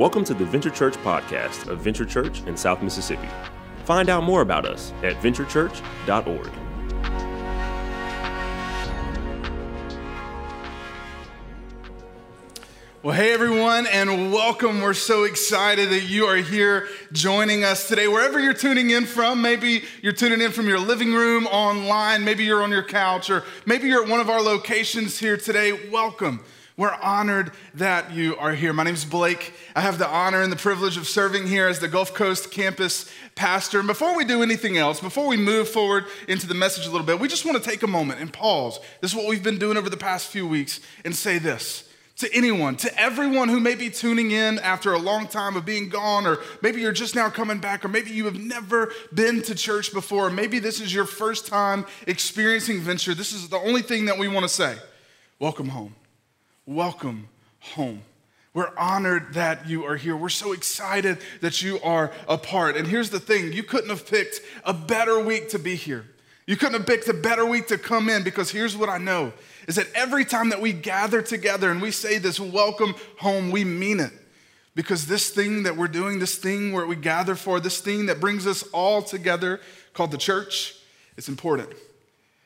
Welcome to the Venture Church podcast of Venture Church in South Mississippi. Find out more about us at venturechurch.org. Well, hey everyone, and welcome. We're so excited that you are here joining us today. Wherever you're tuning in from, maybe you're tuning in from your living room, online, maybe you're on your couch, or maybe you're at one of our locations here today. Welcome. We're honored that you are here. My name is Blake. I have the honor and the privilege of serving here as the Gulf Coast campus pastor. And before we do anything else, before we move forward into the message a little bit, we just want to take a moment and pause. This is what we've been doing over the past few weeks and say this to anyone, to everyone who may be tuning in after a long time of being gone, or maybe you're just now coming back, or maybe you have never been to church before, or maybe this is your first time experiencing Venture. This is the only thing that we want to say. Welcome home. Welcome home. We're honored that you are here. We're so excited that you are a part. And here's the thing you couldn't have picked a better week to be here. You couldn't have picked a better week to come in because here's what I know is that every time that we gather together and we say this welcome home, we mean it. Because this thing that we're doing, this thing where we gather for, this thing that brings us all together called the church, it's important.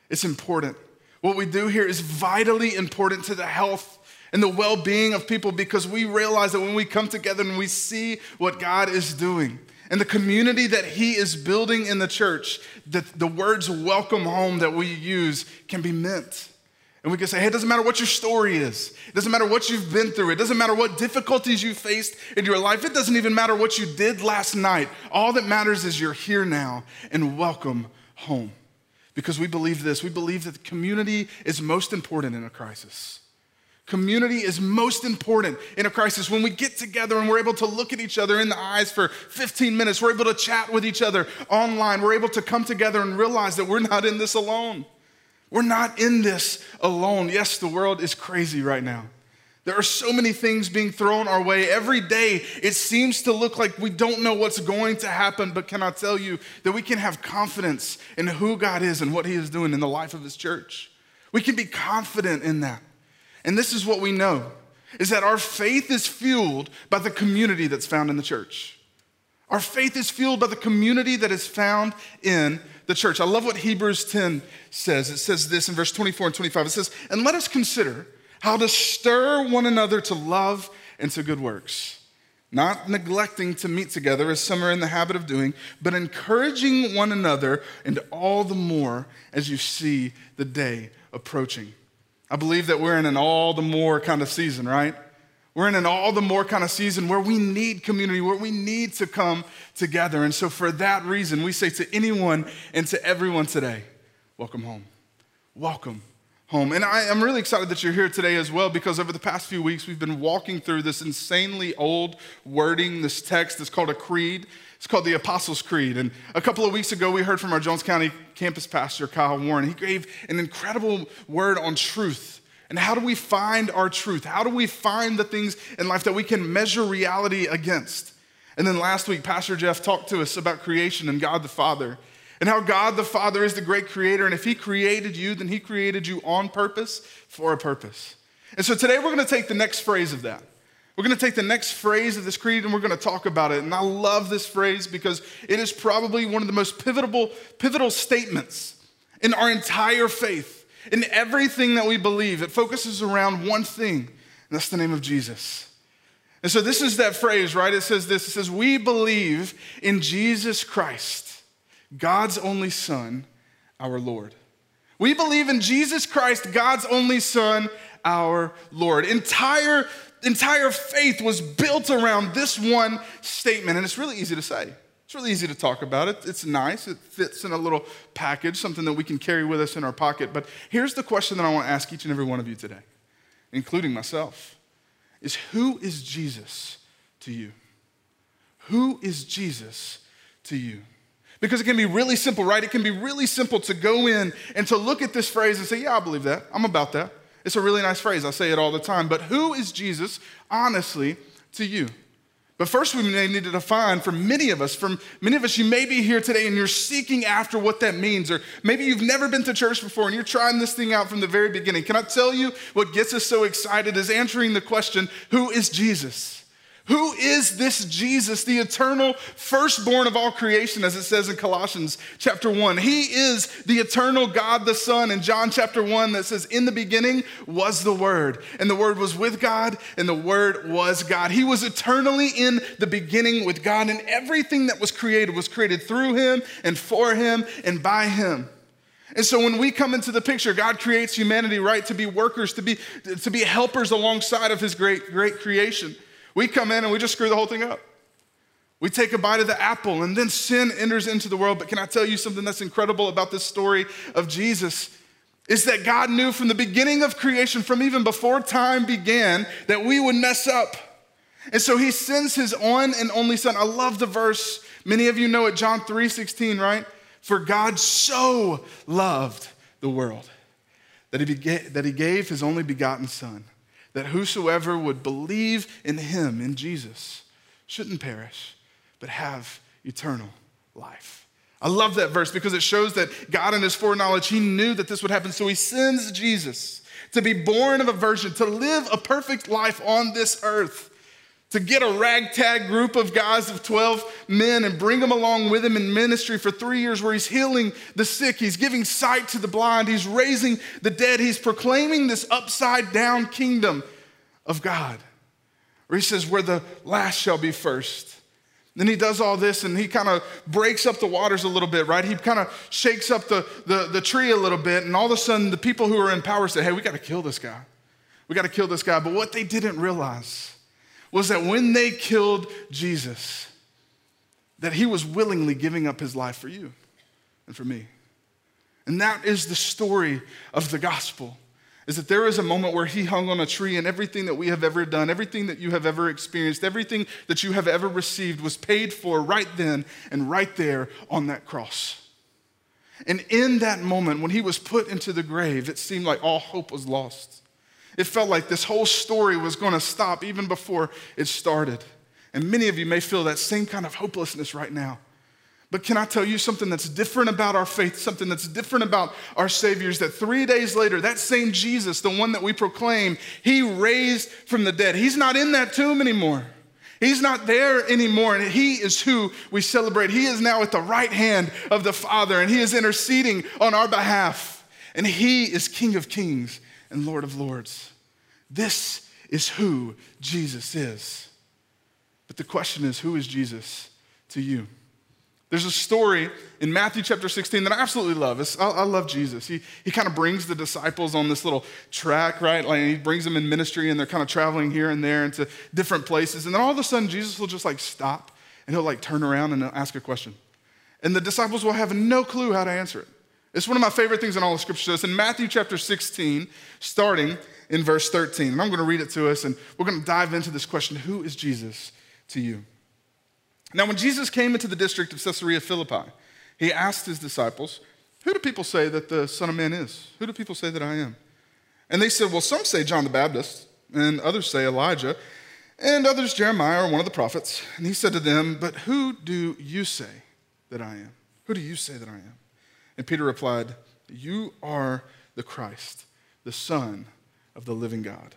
It's important. What we do here is vitally important to the health and the well being of people because we realize that when we come together and we see what God is doing, and the community that he is building in the church, that the words welcome home that we use can be meant. And we can say, hey, it doesn't matter what your story is. It doesn't matter what you've been through. It doesn't matter what difficulties you faced in your life. It doesn't even matter what you did last night. All that matters is you're here now and welcome home. Because we believe this we believe that community is most important in a crisis. Community is most important in a crisis. When we get together and we're able to look at each other in the eyes for 15 minutes, we're able to chat with each other online, we're able to come together and realize that we're not in this alone. We're not in this alone. Yes, the world is crazy right now. There are so many things being thrown our way. Every day, it seems to look like we don't know what's going to happen, but can I tell you that we can have confidence in who God is and what He is doing in the life of His church? We can be confident in that. And this is what we know is that our faith is fueled by the community that's found in the church. Our faith is fueled by the community that is found in the church. I love what Hebrews 10 says. It says this in verse 24 and 25. It says, And let us consider how to stir one another to love and to good works, not neglecting to meet together as some are in the habit of doing, but encouraging one another, and all the more as you see the day approaching. I believe that we're in an all the more kind of season, right? We're in an all the more kind of season where we need community, where we need to come together. And so, for that reason, we say to anyone and to everyone today, welcome home. Welcome home. And I, am really excited that you're here today as well because over the past few weeks, we've been walking through this insanely old wording, this text that's called a creed. It's called the Apostles' Creed. And a couple of weeks ago, we heard from our Jones County campus pastor, Kyle Warren. He gave an incredible word on truth and how do we find our truth? How do we find the things in life that we can measure reality against? And then last week, Pastor Jeff talked to us about creation and God the Father and how God the Father is the great creator. And if He created you, then He created you on purpose for a purpose. And so today we're going to take the next phrase of that. We're going to take the next phrase of this creed and we're going to talk about it. And I love this phrase because it is probably one of the most pivotal, pivotal statements in our entire faith. In everything that we believe, it focuses around one thing, and that's the name of Jesus. And so this is that phrase, right? It says this it says, We believe in Jesus Christ, God's only Son, our Lord. We believe in Jesus Christ, God's only Son, our Lord. Entire, entire faith was built around this one statement, and it's really easy to say. It's really easy to talk about it. It's nice. It fits in a little package, something that we can carry with us in our pocket. But here's the question that I want to ask each and every one of you today, including myself, is who is Jesus to you? Who is Jesus to you? Because it can be really simple, right? It can be really simple to go in and to look at this phrase and say, Yeah, I believe that. I'm about that. It's a really nice phrase. I say it all the time. But who is Jesus, honestly, to you? But first, we may need to define for many of us, from many of us, you may be here today and you're seeking after what that means, or maybe you've never been to church before and you're trying this thing out from the very beginning. Can I tell you what gets us so excited is answering the question who is Jesus? Who is this Jesus, the eternal firstborn of all creation, as it says in Colossians chapter 1? He is the eternal God the Son in John chapter 1 that says, In the beginning was the Word, and the Word was with God, and the Word was God. He was eternally in the beginning with God, and everything that was created was created through Him and for Him and by Him. And so when we come into the picture, God creates humanity, right, to be workers, to be, to be helpers alongside of His great, great creation. We come in and we just screw the whole thing up. We take a bite of the apple and then sin enters into the world. But can I tell you something that's incredible about this story of Jesus? Is that God knew from the beginning of creation, from even before time began, that we would mess up. And so he sends his one and only son. I love the verse. Many of you know it, John 3 16, right? For God so loved the world that he, that he gave his only begotten son that whosoever would believe in him, in Jesus, shouldn't perish, but have eternal life. I love that verse because it shows that God, in his foreknowledge, he knew that this would happen. So he sends Jesus to be born of a virgin, to live a perfect life on this earth to get a ragtag group of guys of 12 men and bring them along with him in ministry for three years where he's healing the sick, he's giving sight to the blind, he's raising the dead, he's proclaiming this upside down kingdom of God. Where he says, Where the last shall be first. Then he does all this and he kind of breaks up the waters a little bit, right? He kind of shakes up the, the, the tree a little bit, and all of a sudden the people who are in power say, Hey, we got to kill this guy. We got to kill this guy. But what they didn't realize was that when they killed Jesus, that he was willingly giving up his life for you and for me. And that is the story of the gospel. Is that there is a moment where he hung on a tree and everything that we have ever done, everything that you have ever experienced, everything that you have ever received was paid for right then and right there on that cross. And in that moment, when he was put into the grave, it seemed like all hope was lost. It felt like this whole story was going to stop even before it started. And many of you may feel that same kind of hopelessness right now. But can I tell you something that's different about our faith, something that's different about our Saviors? That three days later, that same Jesus, the one that we proclaim, he raised from the dead. He's not in that tomb anymore. He's not there anymore, and He is who we celebrate. He is now at the right hand of the Father, and He is interceding on our behalf. And He is King of Kings and Lord of Lords. This is who Jesus is. But the question is who is Jesus to you? There's a story in Matthew chapter 16 that I absolutely love. I, I, love Jesus. He, he kind of brings the disciples on this little track, right? Like he brings them in ministry and they're kind of traveling here and there into different places. And then all of a sudden, Jesus will just like stop and he'll like turn around and ask a question. And the disciples will have no clue how to answer it. It's one of my favorite things in all of Scripture. It's in Matthew chapter 16, starting in verse 13. And I'm going to read it to us, and we're going to dive into this question Who is Jesus to you? Now, when Jesus came into the district of Caesarea Philippi, he asked his disciples, Who do people say that the Son of Man is? Who do people say that I am? And they said, Well, some say John the Baptist, and others say Elijah, and others Jeremiah or one of the prophets. And he said to them, But who do you say that I am? Who do you say that I am? And Peter replied, You are the Christ, the Son of the living God.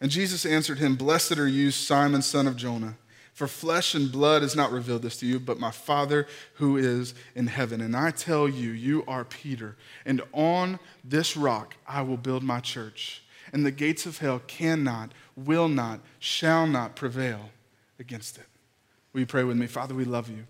And Jesus answered him, Blessed are you, Simon, son of Jonah. For flesh and blood has not revealed this to you, but my Father who is in heaven. And I tell you, you are Peter, and on this rock I will build my church. And the gates of hell cannot, will not, shall not prevail against it. Will you pray with me? Father, we love you.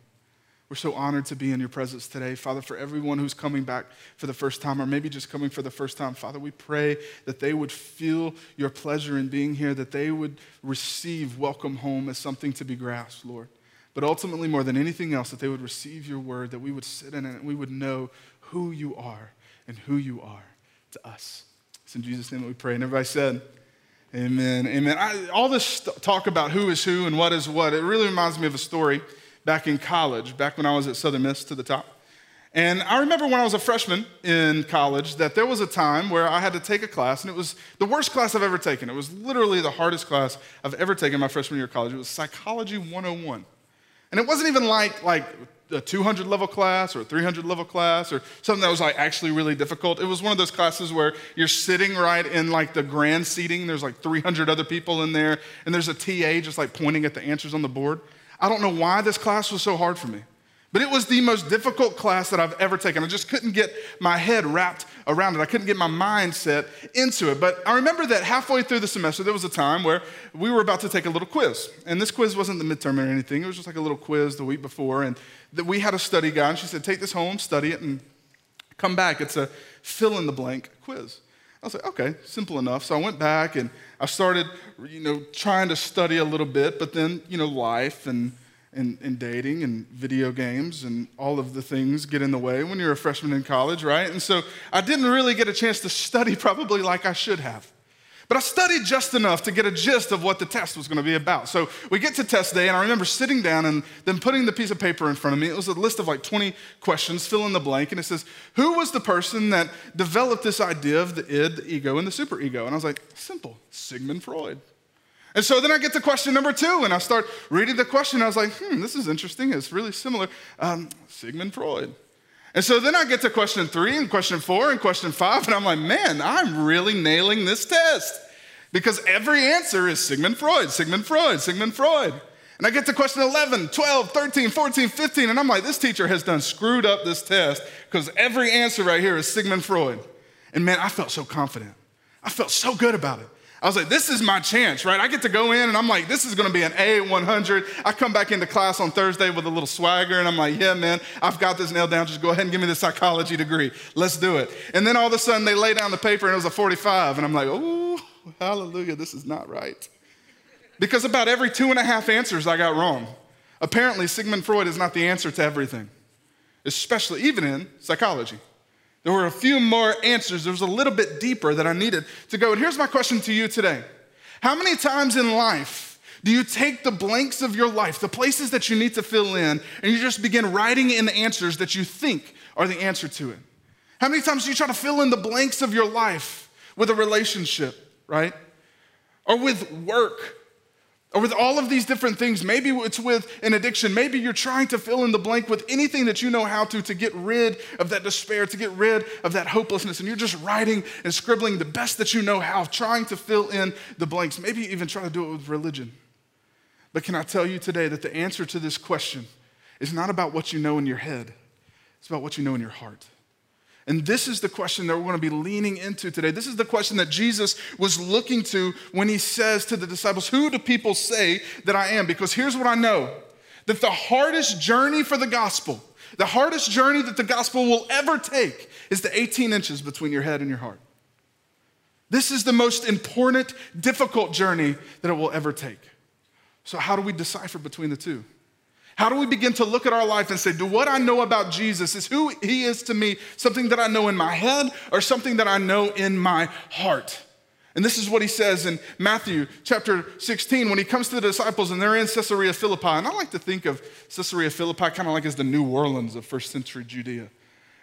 We're so honored to be in your presence today. Father, for everyone who's coming back for the first time, or maybe just coming for the first time, Father, we pray that they would feel your pleasure in being here, that they would receive welcome home as something to be grasped, Lord. But ultimately, more than anything else, that they would receive your word, that we would sit in it, and we would know who you are and who you are to us. It's in Jesus' name that we pray. And everybody said, Amen. Amen. I, all this talk about who is who and what is what, it really reminds me of a story back in college, back when I was at Southern Miss to the top. And I remember when I was a freshman in college that there was a time where I had to take a class, and it was the worst class I've ever taken. It was literally the hardest class I've ever taken my freshman year of college. It was Psychology 101. And it wasn't even like, like a 200 level class or a 300 level class or something that was like actually really difficult. It was one of those classes where you're sitting right in like the grand seating. There's like 300 other people in there, and there's a TA just like pointing at the answers on the board. I don't know why this class was so hard for me. But it was the most difficult class that I've ever taken. I just couldn't get my head wrapped around it. I couldn't get my mindset into it. But I remember that halfway through the semester, there was a time where we were about to take a little quiz. And this quiz wasn't the midterm or anything, it was just like a little quiz the week before. And that we had a study guide. And she said, Take this home, study it, and come back. It's a fill in the blank quiz. I was like, okay, simple enough. So I went back and I started, you know, trying to study a little bit, but then, you know, life and and, and, dating and video games and all of the things get in the way when you're a freshman in college, right? And so I didn't really get a chance to study probably like I should have. But I studied just enough to get a gist of what the test was going to be about. So we get to test day, and I remember sitting down and then putting the piece of paper in front of me. It was a list of like 20 questions, fill in the blank, and it says, Who was the person that developed this idea of the id, the ego, and the superego? And I was like, Simple, Sigmund Freud. And so then I get to question number two, and I start reading the question. I was like, hmm, this is interesting. It's really similar. Um, Sigmund Freud. And so then I get to question three, and question four, and question five, and I'm like, man, I'm really nailing this test. Because every answer is Sigmund Freud, Sigmund Freud, Sigmund Freud. And I get to question 11, 12, 13, 14, 15, and I'm like, this teacher has done screwed up this test because every answer right here is Sigmund Freud. And man, I felt so confident. I felt so good about it. I was like, this is my chance, right? I get to go in and I'm like, this is gonna be an A 100. I come back into class on Thursday with a little swagger and I'm like, yeah, man, I've got this nailed down. Just go ahead and give me the psychology degree. Let's do it. And then all of a sudden they lay down the paper and it was a 45. And I'm like, oh, hallelujah, this is not right. Because about every two and a half answers I got wrong. Apparently, Sigmund Freud is not the answer to everything, especially even in psychology. There were a few more answers. There was a little bit deeper that I needed to go. And here's my question to you today How many times in life do you take the blanks of your life, the places that you need to fill in, and you just begin writing in the answers that you think are the answer to it? How many times do you try to fill in the blanks of your life with a relationship, right? Or with work, or with all of these different things. Maybe it's with an addiction. Maybe you're trying to fill in the blank with anything that you know how to to get rid of that despair, to get rid of that hopelessness. And you're just writing and scribbling the best that you know how, trying to fill in the blanks. Maybe you even try to do it with religion. But can I tell you today that the answer to this question is not about what you know in your head, it's about what you know in your heart. And this is the question that we're going to be leaning into today. This is the question that Jesus was looking to when he says to the disciples, Who do people say that I am? Because here's what I know that the hardest journey for the gospel, the hardest journey that the gospel will ever take, is the 18 inches between your head and your heart. This is the most important, difficult journey that it will ever take. So, how do we decipher between the two? How do we begin to look at our life and say, do what I know about Jesus is who he is to me something that I know in my head or something that I know in my heart? And this is what he says in Matthew chapter 16 when he comes to the disciples and they're in Caesarea Philippi. And I like to think of Caesarea Philippi kind of like as the New Orleans of first century Judea.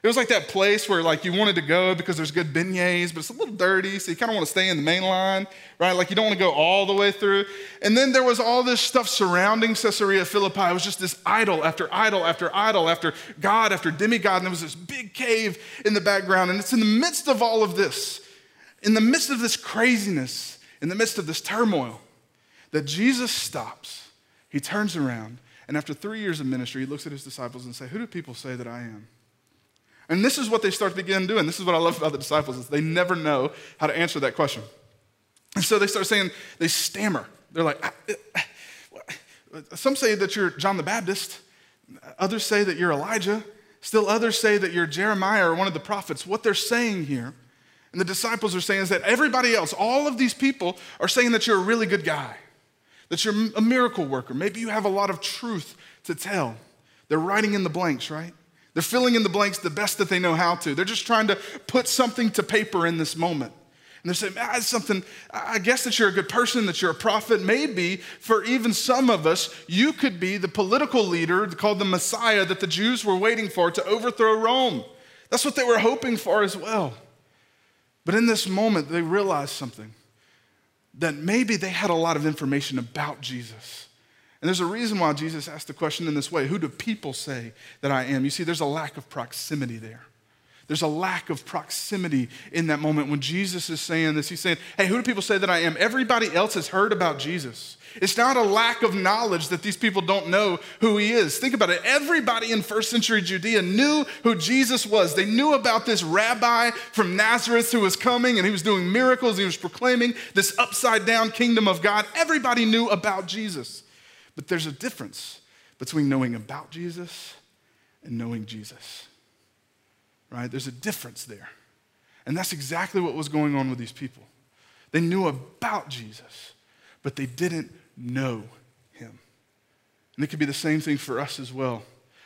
It was like that place where like you wanted to go because there's good beignets, but it's a little dirty, so you kind of want to stay in the main line, right? Like you don't want to go all the way through. And then there was all this stuff surrounding Caesarea Philippi. It was just this idol after idol after idol after God after demigod, and there was this big cave in the background. And it's in the midst of all of this, in the midst of this craziness, in the midst of this turmoil, that Jesus stops. He turns around, and after three years of ministry, he looks at his disciples and says, "Who do people say that I am?" And this is what they start to begin doing. This is what I love about the disciples is they never know how to answer that question. And so they start saying, they stammer. They're like, some say that you're John the Baptist. Others say that you're Elijah. Still others say that you're Jeremiah or one of the prophets. What they're saying here, and the disciples are saying is that everybody else, all of these people are saying that you're a really good guy, that you're a miracle worker. Maybe you have a lot of truth to tell. They're writing in the blanks, right? They're filling in the blanks the best that they know how to. They're just trying to put something to paper in this moment. And they're saying, ah, something, I guess that you're a good person, that you're a prophet. Maybe for even some of us, you could be the political leader called the Messiah that the Jews were waiting for to overthrow Rome. That's what they were hoping for as well. But in this moment, they realized something that maybe they had a lot of information about Jesus. And there's a reason why Jesus asked the question in this way Who do people say that I am? You see, there's a lack of proximity there. There's a lack of proximity in that moment when Jesus is saying this. He's saying, Hey, who do people say that I am? Everybody else has heard about Jesus. It's not a lack of knowledge that these people don't know who he is. Think about it. Everybody in first century Judea knew who Jesus was. They knew about this rabbi from Nazareth who was coming and he was doing miracles. He was proclaiming this upside down kingdom of God. Everybody knew about Jesus. But there's a difference between knowing about Jesus and knowing Jesus right? There's a difference there. And that's exactly what was going on with these people. They knew about Jesus, but they didn't know him. And it could be the same thing for us as well.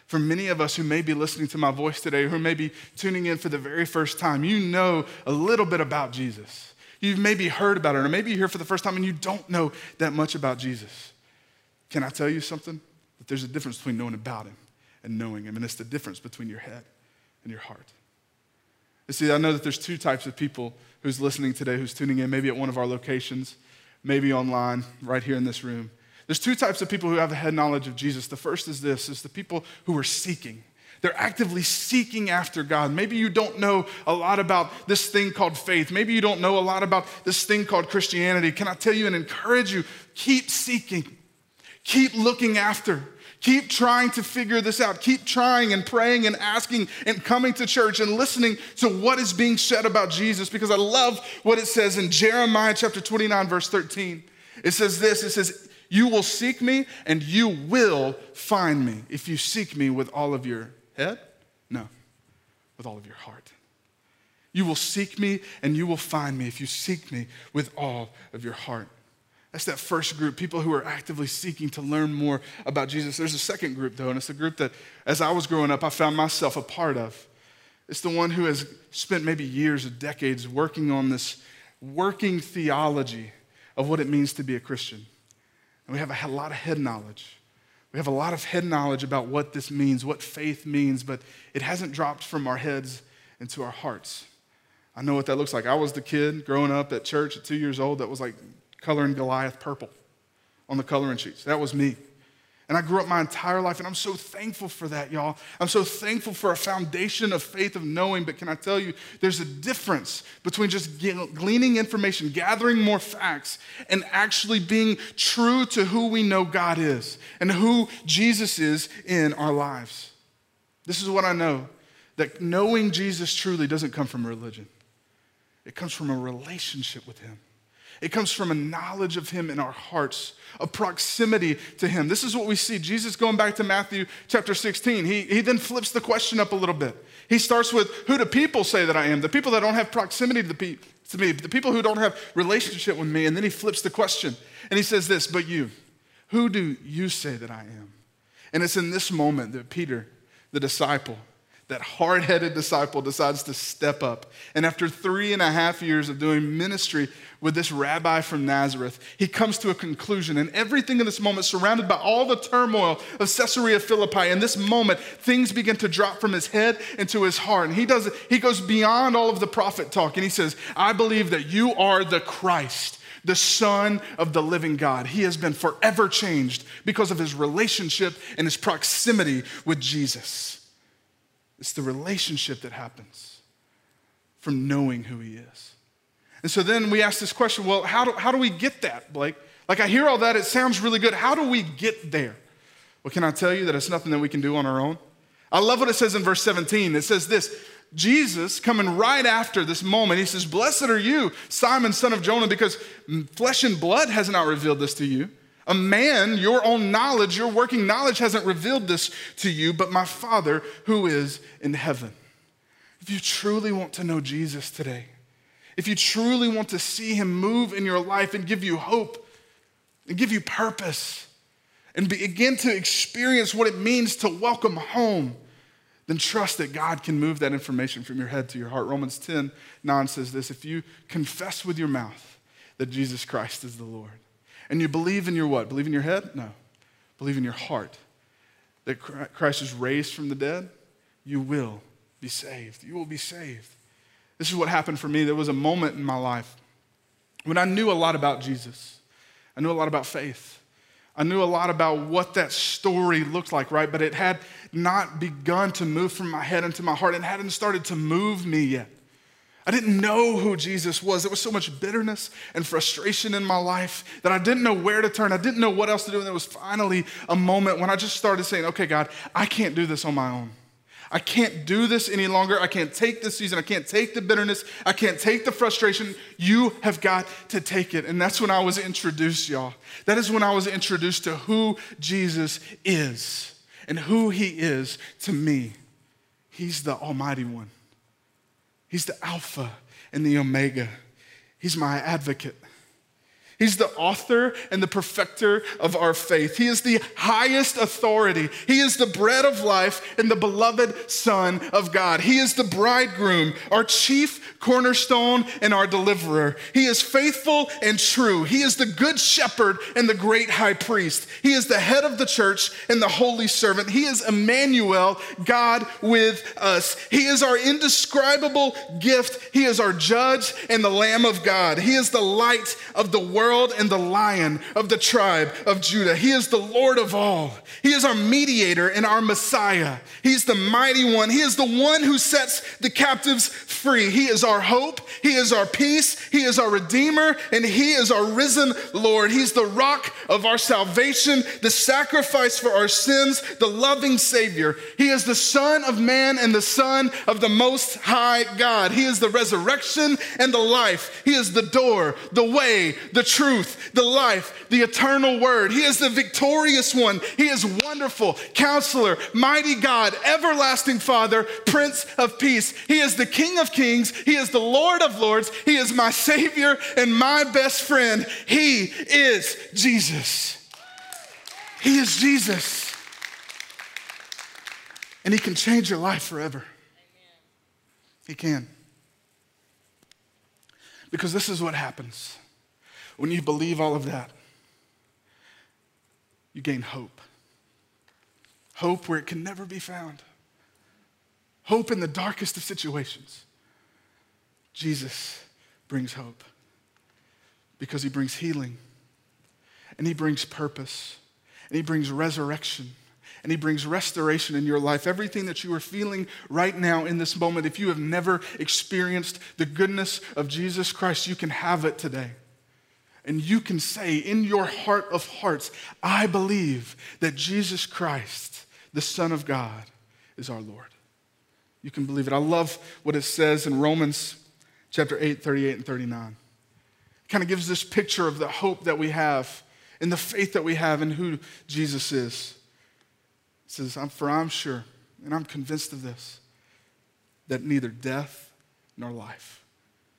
For many of us who may be listening to my voice today, who may be tuning in for the very first time, you know a little bit about Jesus. You've maybe heard about it, or maybe you're here for the first time and you don't know that much about Jesus. Can I tell you something? That there's a difference between knowing about him and knowing him, and it's the difference between your head and your heart. You see, I know that there's two types of people who's listening today, who's tuning in, maybe at one of our locations, maybe online, right here in this room. There's two types of people who have a head knowledge of Jesus. The first is this is the people who are seeking. They're actively seeking after God. Maybe you don't know a lot about this thing called faith. Maybe you don't know a lot about this thing called Christianity. Can I tell you and encourage you? Keep seeking, keep looking after. Keep trying to figure this out. Keep trying and praying and asking and coming to church and listening to what is being said about Jesus because I love what it says in Jeremiah chapter 29, verse 13. It says this it says, You will seek me and you will find me if you seek me with all of your head? No, with all of your heart. You will seek me and you will find me if you seek me with all of your heart. That's that first group, people who are actively seeking to learn more about Jesus. There's a second group, though, and it's the group that, as I was growing up, I found myself a part of. It's the one who has spent maybe years or decades working on this working theology of what it means to be a Christian. And we have a lot of head knowledge. We have a lot of head knowledge about what this means, what faith means, but it hasn't dropped from our heads into our hearts. I know what that looks like. I was the kid growing up at church at two years old that was like, coloring Goliath purple on the coloring sheets. That was me. And I grew up my entire life, and I'm so thankful for that, y'all. I'm so thankful for a foundation of faith of knowing. But can I tell you, there's a difference between just gleaning information, gathering more facts, and actually being true to who we know God is and who Jesus is in our lives. This is what I know that knowing Jesus truly doesn't come from religion, it comes from a relationship with Him. It comes from a knowledge of Him in our hearts, a proximity to Him. This is what we see. Jesus, going back to Matthew chapter 16, he, he then flips the question up a little bit. He starts with, Who do people say that I am? The people that don't have proximity to, the to me, the people who don't have relationship with me. And then he flips the question and he says this, But you, who do you say that I am? And it's in this moment that Peter, the disciple, that hard headed disciple decides to step up. And after three and a half years of doing ministry with this rabbi from Nazareth, he comes to a conclusion. And everything in this moment, surrounded by all the turmoil of Caesarea Philippi, in this moment, things begin to drop from his head into his heart. And he does he goes beyond all of the prophet talk and he says, I believe that you are the Christ the Son of the living God. He has been forever changed because of his relationship and his proximity with Jesus. It's the relationship that happens from knowing who He is. And so then we ask this question well, how do, how do we get that, Blake? Like, I hear all that, it sounds really good. How do we get there? Well, can I tell you that it's nothing that we can do on our own? I love what it says in verse 17. It says this Jesus, coming right after this moment, he says, Blessed are you, Simon, son of Jonah, because flesh and blood has not revealed this to you a man, your own knowledge, your working knowledge hasn't revealed this to you, but my Father who is in heaven. If you truly want to know Jesus today, if you truly want to see him move in your life and give you hope and give you purpose and begin to experience what it means to welcome home, then trust that God can move that information from your head to your heart. Romans 10 9 says this if you confess with your mouth that Jesus Christ is the Lord and you believe in your what? Believe in your head? No. Believe in your heart that Christ is raised from the dead. You will be saved. You will be saved. This is what happened for me. There was a moment in my life when I knew a lot about Jesus. I knew a lot about faith. I knew a lot about what that story looked like, right? But it had not begun to move from my head into my heart and hadn't started to move me yet. I didn't know who Jesus was. There was so much bitterness and frustration in my life that I didn't know where to turn. I didn't know what else to do. And there was finally a moment when I just started saying, okay, God, I can't do this on my own. I can't do this any longer. I can't take this season. I can't take the bitterness. I can't take the frustration. You have got to take it. And that's when I was introduced, y'all. That is when I was introduced to who Jesus is and who he is to me. He's the Almighty One, He's the Alpha and the Omega. He's my advocate. He's the author and the perfecter of our faith. He is the highest authority. He is the bread of life and the beloved Son of God. He is the bridegroom, our chief cornerstone and our deliverer. He is faithful and true. He is the good shepherd and the great high priest. He is the head of the church and the holy servant. He is Emmanuel, God with us. He is our indescribable gift. He is our judge and the Lamb of God. He is the light of the world world and the lion of the tribe of Judah. He is the Lord of all. He is our mediator and our Messiah. He's the mighty one. He is the one who sets the captives free. He is our hope. He is our peace. He is our redeemer and he is our risen Lord. He's the rock of our salvation, the sacrifice for our sins, the loving Savior. He is the Son of man and the Son of the Most High God. He is the resurrection and the life. He is the door, the way, the truth, the life, the eternal word. He is the victorious one. He is wonderful, counselor, mighty God, everlasting Father, Prince of Peace. He is the King of Kings. He is the Lord of Lords. He is my Savior and my best friend. He is Jesus. He is Jesus. And He can change your life forever. He can. Because this is what happens when you believe all of that, you gain hope. Hope where it can never be found. Hope in the darkest of situations. Jesus brings hope because he brings healing and he brings purpose and he brings resurrection and he brings restoration in your life. Everything that you are feeling right now in this moment, if you have never experienced the goodness of Jesus Christ, you can have it today. And you can say in your heart of hearts, I believe that Jesus Christ, the Son of God, is our Lord. You can believe it. I love what it says in Romans chapter 8, 38 and 39. It kind of gives this picture of the hope that we have and the faith that we have in who Jesus is. It says, For I'm sure, and I'm convinced of this, that neither death nor life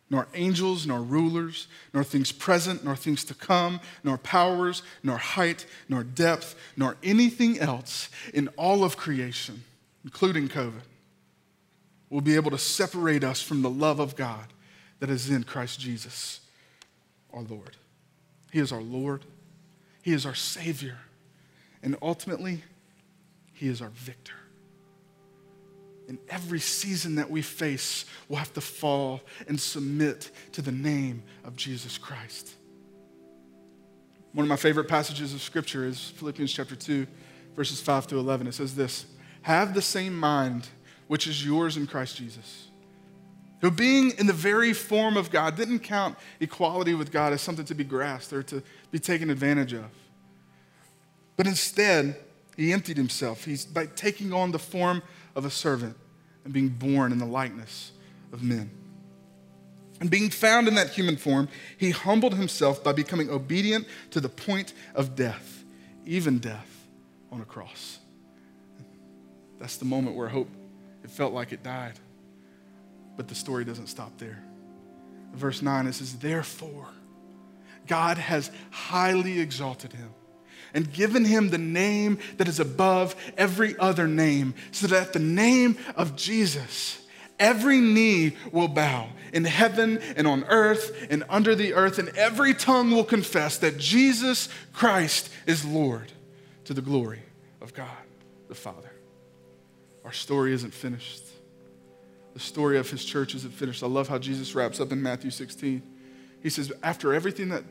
nor angels, nor rulers, nor things present, nor things to come, nor powers, nor height, nor depth, nor anything else in all of creation, including COVID, will be able to separate us from the love of God that is in Christ Jesus, our Lord. He is our Lord, He is our Savior, and ultimately, He is our victor in every season that we face, we'll have to fall and submit to the name of Jesus Christ. One of my favorite passages of scripture is Philippians chapter 2, verses 5 to 11. It says this Have the same mind which is yours in Christ Jesus, who, being in the very form of God, didn't count equality with God as something to be grasped or to be taken advantage of. But instead, he emptied himself. He's by taking on the form of a servant and being born in the likeness of men. And being found in that human form, he humbled himself by becoming obedient to the point of death, even death on a cross. That's the moment where hope, it felt like it died. But the story doesn't stop there. Verse 9, it says, Therefore, God has highly exalted him and given him the name that is above every other name, so that at the name of Jesus, every knee will bow in heaven and on earth and under the earth, and every tongue will confess that Jesus Christ is Lord to the glory of God the Father. Our story isn't finished. The story of his church isn't finished. I love how Jesus wraps up in Matthew 16. He says, after everything that,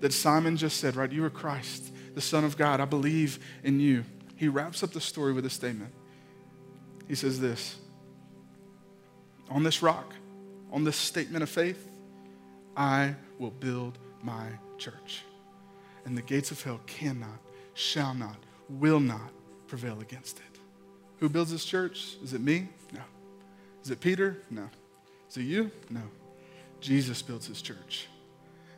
that Simon just said, right, you are Christ the Son of God. I believe in you. He wraps up the story with a statement. He says this On this rock, on this statement of faith, I will build my church. And the gates of hell cannot, shall not, will not prevail against it. Who builds this church? Is it me? No. Is it Peter? No. Is it you? No. Jesus builds his church.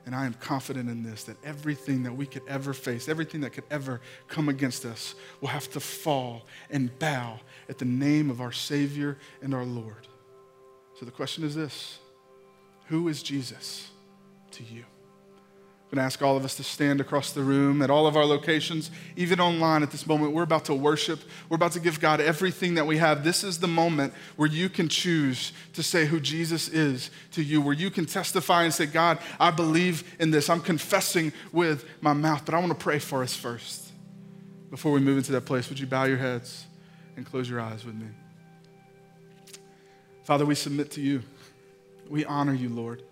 And I am confident in this that everything that we could ever face, everything that could ever come against us, will have to fall and bow at the name of our Savior and our Lord. So the question is this Who is Jesus to you? I'm going to ask all of us to stand across the room at all of our locations, even online at this moment. We're about to worship. We're about to give God everything that we have. This is the moment where you can choose to say who Jesus is to you, where you can testify and say, God, I believe in this. I'm confessing with my mouth. But I want to pray for us first. Before we move into that place, would you bow your heads and close your eyes with me? Father, we submit to you. We honor you, Lord.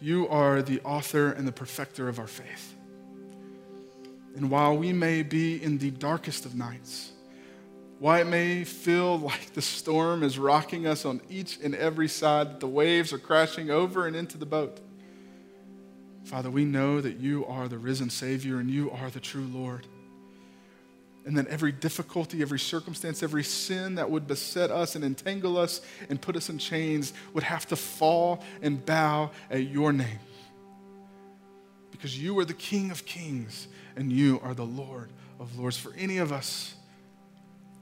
You are the author and the perfecter of our faith. And while we may be in the darkest of nights, while it may feel like the storm is rocking us on each and every side, that the waves are crashing over and into the boat, Father, we know that you are the risen Savior and you are the true Lord and that every difficulty, every circumstance, every sin that would beset us and entangle us and put us in chains would have to fall and bow at your name. Because you are the King of kings and you are the Lord of lords. For any of us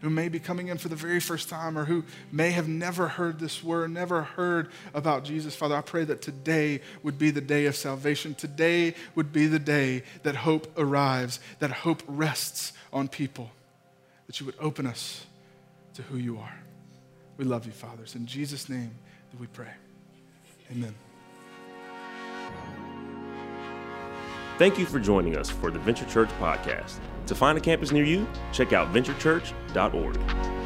who may be coming in for the very first time or who may have never heard this word, never heard about Jesus, Father, I pray that today would be the day of salvation. Today would be the day that hope arrives, that hope rests on people, that you would open us to who you are. We love you, fathers. In Jesus' name that we pray. Amen. Thank you for joining us for the Venture Church podcast. To find a campus near you, check out venturechurch.org.